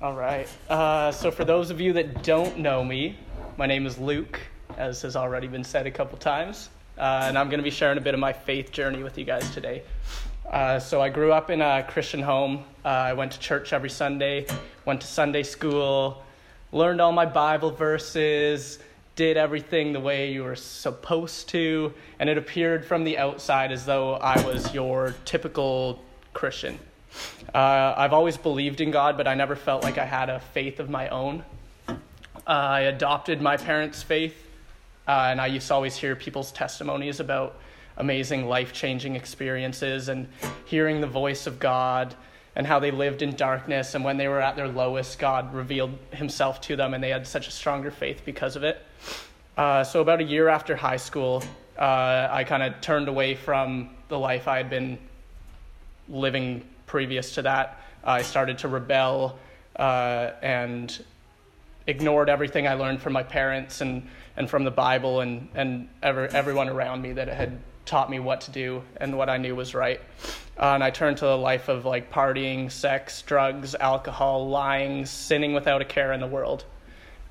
All right. Uh, so, for those of you that don't know me, my name is Luke, as has already been said a couple times, uh, and I'm going to be sharing a bit of my faith journey with you guys today. Uh, so, I grew up in a Christian home. Uh, I went to church every Sunday, went to Sunday school, learned all my Bible verses, did everything the way you were supposed to, and it appeared from the outside as though I was your typical Christian. Uh, I've always believed in God, but I never felt like I had a faith of my own. Uh, I adopted my parents' faith, uh, and I used to always hear people's testimonies about amazing life changing experiences and hearing the voice of God and how they lived in darkness. And when they were at their lowest, God revealed himself to them, and they had such a stronger faith because of it. Uh, so, about a year after high school, uh, I kind of turned away from the life I had been living previous to that. I started to rebel uh, and ignored everything I learned from my parents and, and from the Bible and, and ever, everyone around me that had taught me what to do and what I knew was right. Uh, and I turned to a life of like partying, sex, drugs, alcohol, lying, sinning without a care in the world.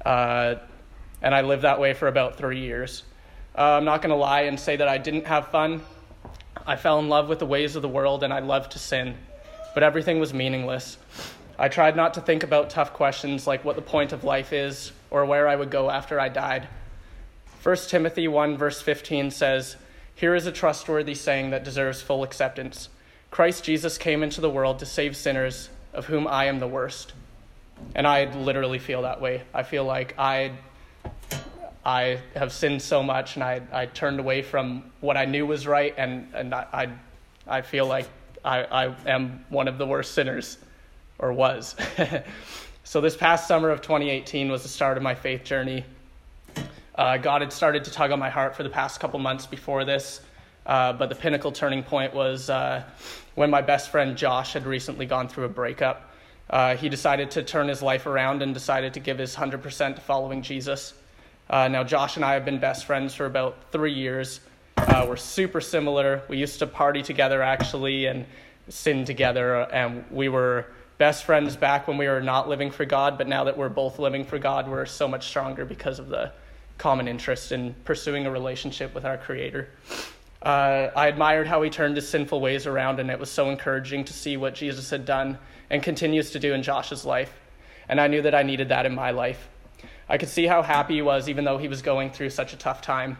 Uh, and I lived that way for about three years. Uh, I'm not going to lie and say that I didn't have fun. I fell in love with the ways of the world and I loved to sin but everything was meaningless. I tried not to think about tough questions like what the point of life is or where I would go after I died. 1 Timothy 1, verse 15 says, Here is a trustworthy saying that deserves full acceptance Christ Jesus came into the world to save sinners, of whom I am the worst. And I literally feel that way. I feel like I, I have sinned so much and I, I turned away from what I knew was right, and, and I, I, feel like I, I am one of the worst sinners, or was. so, this past summer of 2018 was the start of my faith journey. Uh, God had started to tug on my heart for the past couple months before this, uh, but the pinnacle turning point was uh, when my best friend Josh had recently gone through a breakup. Uh, he decided to turn his life around and decided to give his 100% to following Jesus. Uh, now, Josh and I have been best friends for about three years. Uh, we're super similar. We used to party together actually and sin together, and we were best friends back when we were not living for God. But now that we're both living for God, we're so much stronger because of the common interest in pursuing a relationship with our Creator. Uh, I admired how he turned his sinful ways around, and it was so encouraging to see what Jesus had done and continues to do in Josh's life. And I knew that I needed that in my life. I could see how happy he was, even though he was going through such a tough time.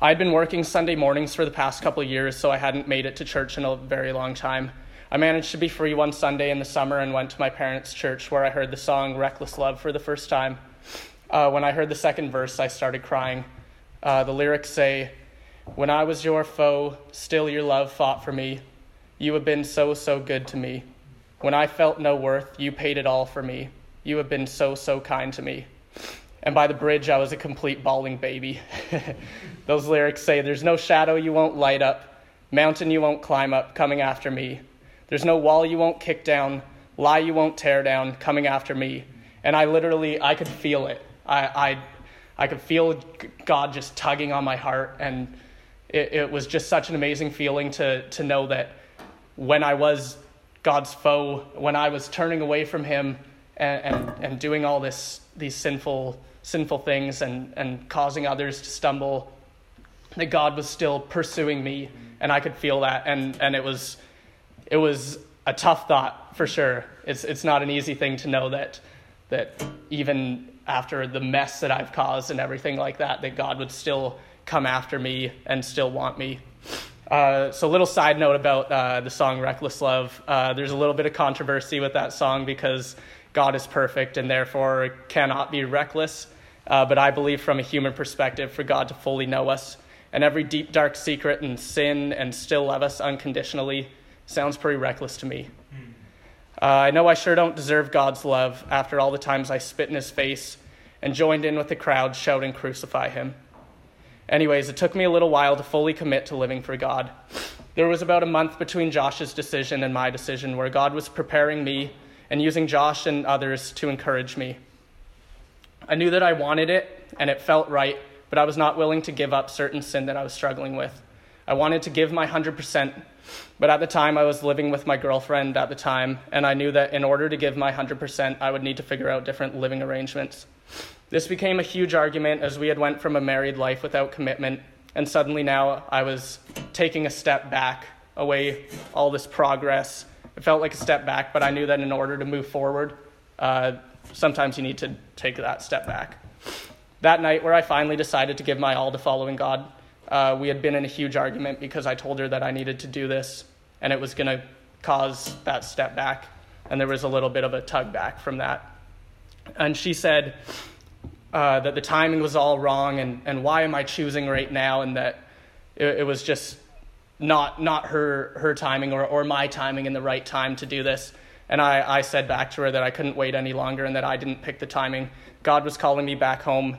I'd been working Sunday mornings for the past couple years, so I hadn't made it to church in a very long time. I managed to be free one Sunday in the summer and went to my parents' church where I heard the song Reckless Love for the first time. Uh, when I heard the second verse, I started crying. Uh, the lyrics say, When I was your foe, still your love fought for me. You have been so, so good to me. When I felt no worth, you paid it all for me. You have been so, so kind to me. And by the bridge, I was a complete bawling baby. Those lyrics say, There's no shadow you won't light up, mountain you won't climb up, coming after me. There's no wall you won't kick down, lie you won't tear down, coming after me. And I literally, I could feel it. I, I, I could feel God just tugging on my heart. And it, it was just such an amazing feeling to, to know that when I was God's foe, when I was turning away from Him and, and, and doing all this, these sinful sinful things and, and causing others to stumble, that God was still pursuing me, and I could feel that, and, and it was it was a tough thought for sure. It's it's not an easy thing to know that that even after the mess that I've caused and everything like that, that God would still come after me and still want me. Uh, so, a little side note about uh, the song Reckless Love. Uh, there's a little bit of controversy with that song because God is perfect and therefore cannot be reckless. Uh, but I believe, from a human perspective, for God to fully know us and every deep, dark secret and sin and still love us unconditionally sounds pretty reckless to me. Uh, I know I sure don't deserve God's love after all the times I spit in his face and joined in with the crowd shouting, Crucify him. Anyways, it took me a little while to fully commit to living for God. There was about a month between Josh's decision and my decision where God was preparing me and using Josh and others to encourage me. I knew that I wanted it and it felt right, but I was not willing to give up certain sin that I was struggling with. I wanted to give my 100%, but at the time I was living with my girlfriend at the time, and I knew that in order to give my 100%, I would need to figure out different living arrangements. This became a huge argument as we had went from a married life without commitment, and suddenly now I was taking a step back away all this progress. It felt like a step back, but I knew that in order to move forward, uh, sometimes you need to take that step back. That night, where I finally decided to give my all to following God, uh, we had been in a huge argument because I told her that I needed to do this and it was going to cause that step back. And there was a little bit of a tug back from that. And she said uh, that the timing was all wrong and, and why am I choosing right now and that it, it was just not, not her, her timing or, or my timing in the right time to do this. And I, I said back to her that I couldn't wait any longer and that I didn't pick the timing. God was calling me back home.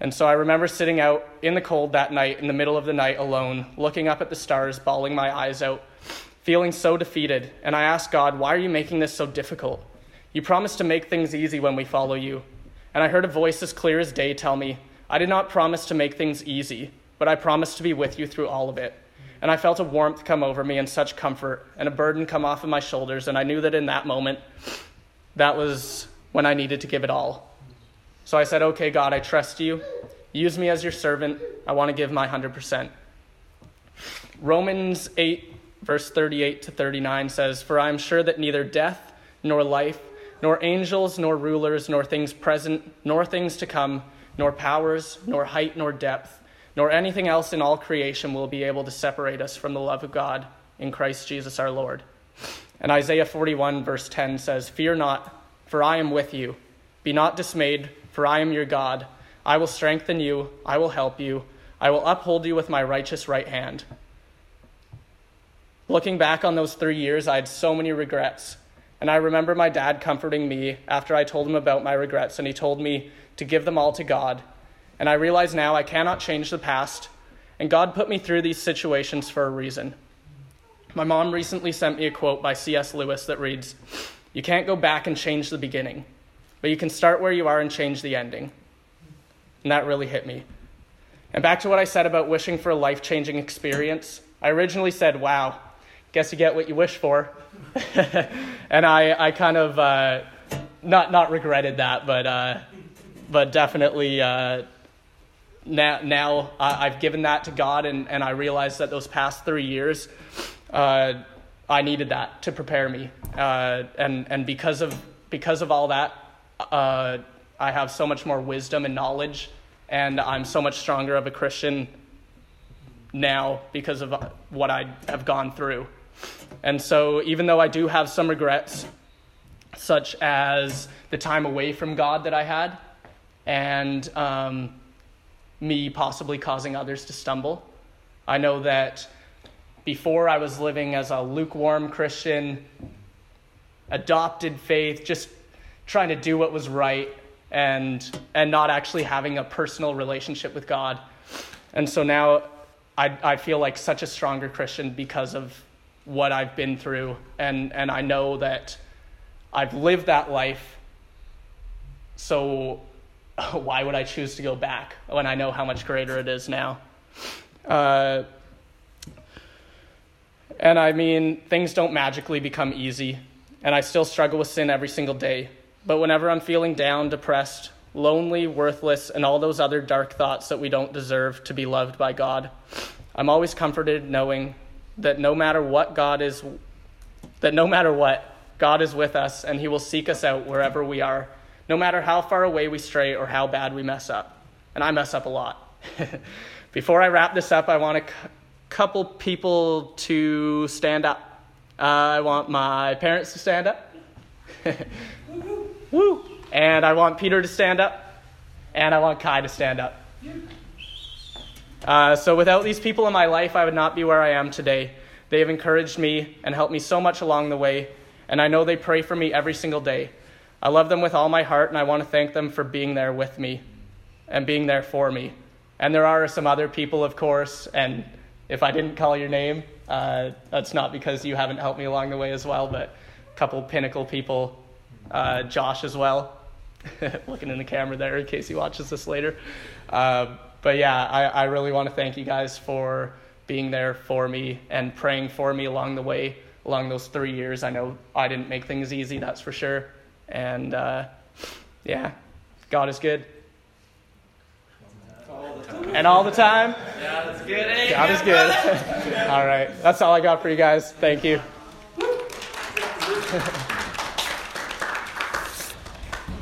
And so I remember sitting out in the cold that night, in the middle of the night alone, looking up at the stars, bawling my eyes out, feeling so defeated. And I asked God, Why are you making this so difficult? You promised to make things easy when we follow you. And I heard a voice as clear as day tell me, I did not promise to make things easy, but I promised to be with you through all of it. And I felt a warmth come over me and such comfort, and a burden come off of my shoulders. And I knew that in that moment, that was when I needed to give it all. So I said, Okay, God, I trust you. Use me as your servant. I want to give my 100%. Romans 8, verse 38 to 39 says, For I am sure that neither death, nor life, nor angels, nor rulers, nor things present, nor things to come, nor powers, nor height, nor depth, nor anything else in all creation will be able to separate us from the love of God in Christ Jesus our Lord. And Isaiah 41, verse 10 says, Fear not, for I am with you. Be not dismayed, for I am your God. I will strengthen you, I will help you, I will uphold you with my righteous right hand. Looking back on those three years, I had so many regrets. And I remember my dad comforting me after I told him about my regrets, and he told me to give them all to God. And I realize now I cannot change the past, and God put me through these situations for a reason. My mom recently sent me a quote by C.S. Lewis that reads You can't go back and change the beginning, but you can start where you are and change the ending. And that really hit me. And back to what I said about wishing for a life changing experience, I originally said, wow, guess you get what you wish for. and I, I kind of uh, not, not regretted that, but, uh, but definitely uh, now, now I've given that to God, and, and I realized that those past three years, uh, I needed that to prepare me. Uh, and, and because, of, because of all that, uh, I have so much more wisdom and knowledge, and I'm so much stronger of a Christian now because of what I have gone through. And so, even though I do have some regrets, such as the time away from God that I had, and um, me possibly causing others to stumble, I know that before I was living as a lukewarm Christian, adopted faith, just trying to do what was right and and not actually having a personal relationship with God. And so now I I feel like such a stronger Christian because of what I've been through and and I know that I've lived that life. So why would I choose to go back when I know how much greater it is now? Uh, and I mean, things don't magically become easy, and I still struggle with sin every single day. But whenever I'm feeling down, depressed, lonely, worthless, and all those other dark thoughts that we don't deserve to be loved by God, I'm always comforted knowing that no matter what God is, that no matter what, God is with us and He will seek us out wherever we are, no matter how far away we stray or how bad we mess up. And I mess up a lot. Before I wrap this up, I want a couple people to stand up. Uh, I want my parents to stand up. Woo! And I want Peter to stand up, and I want Kai to stand up. Uh, so without these people in my life, I would not be where I am today. They have encouraged me and helped me so much along the way, and I know they pray for me every single day. I love them with all my heart, and I want to thank them for being there with me and being there for me. And there are some other people, of course, and if I didn't call your name, uh, that's not because you haven't helped me along the way as well, but a couple pinnacle people uh, Josh as well, looking in the camera there in case he watches this later. Uh, but yeah, I, I really want to thank you guys for being there for me and praying for me along the way, along those three years. I know I didn't make things easy, that's for sure. And uh, yeah, God is good. And all the time? God is good. God is good. all right. That's all I got for you guys. Thank you.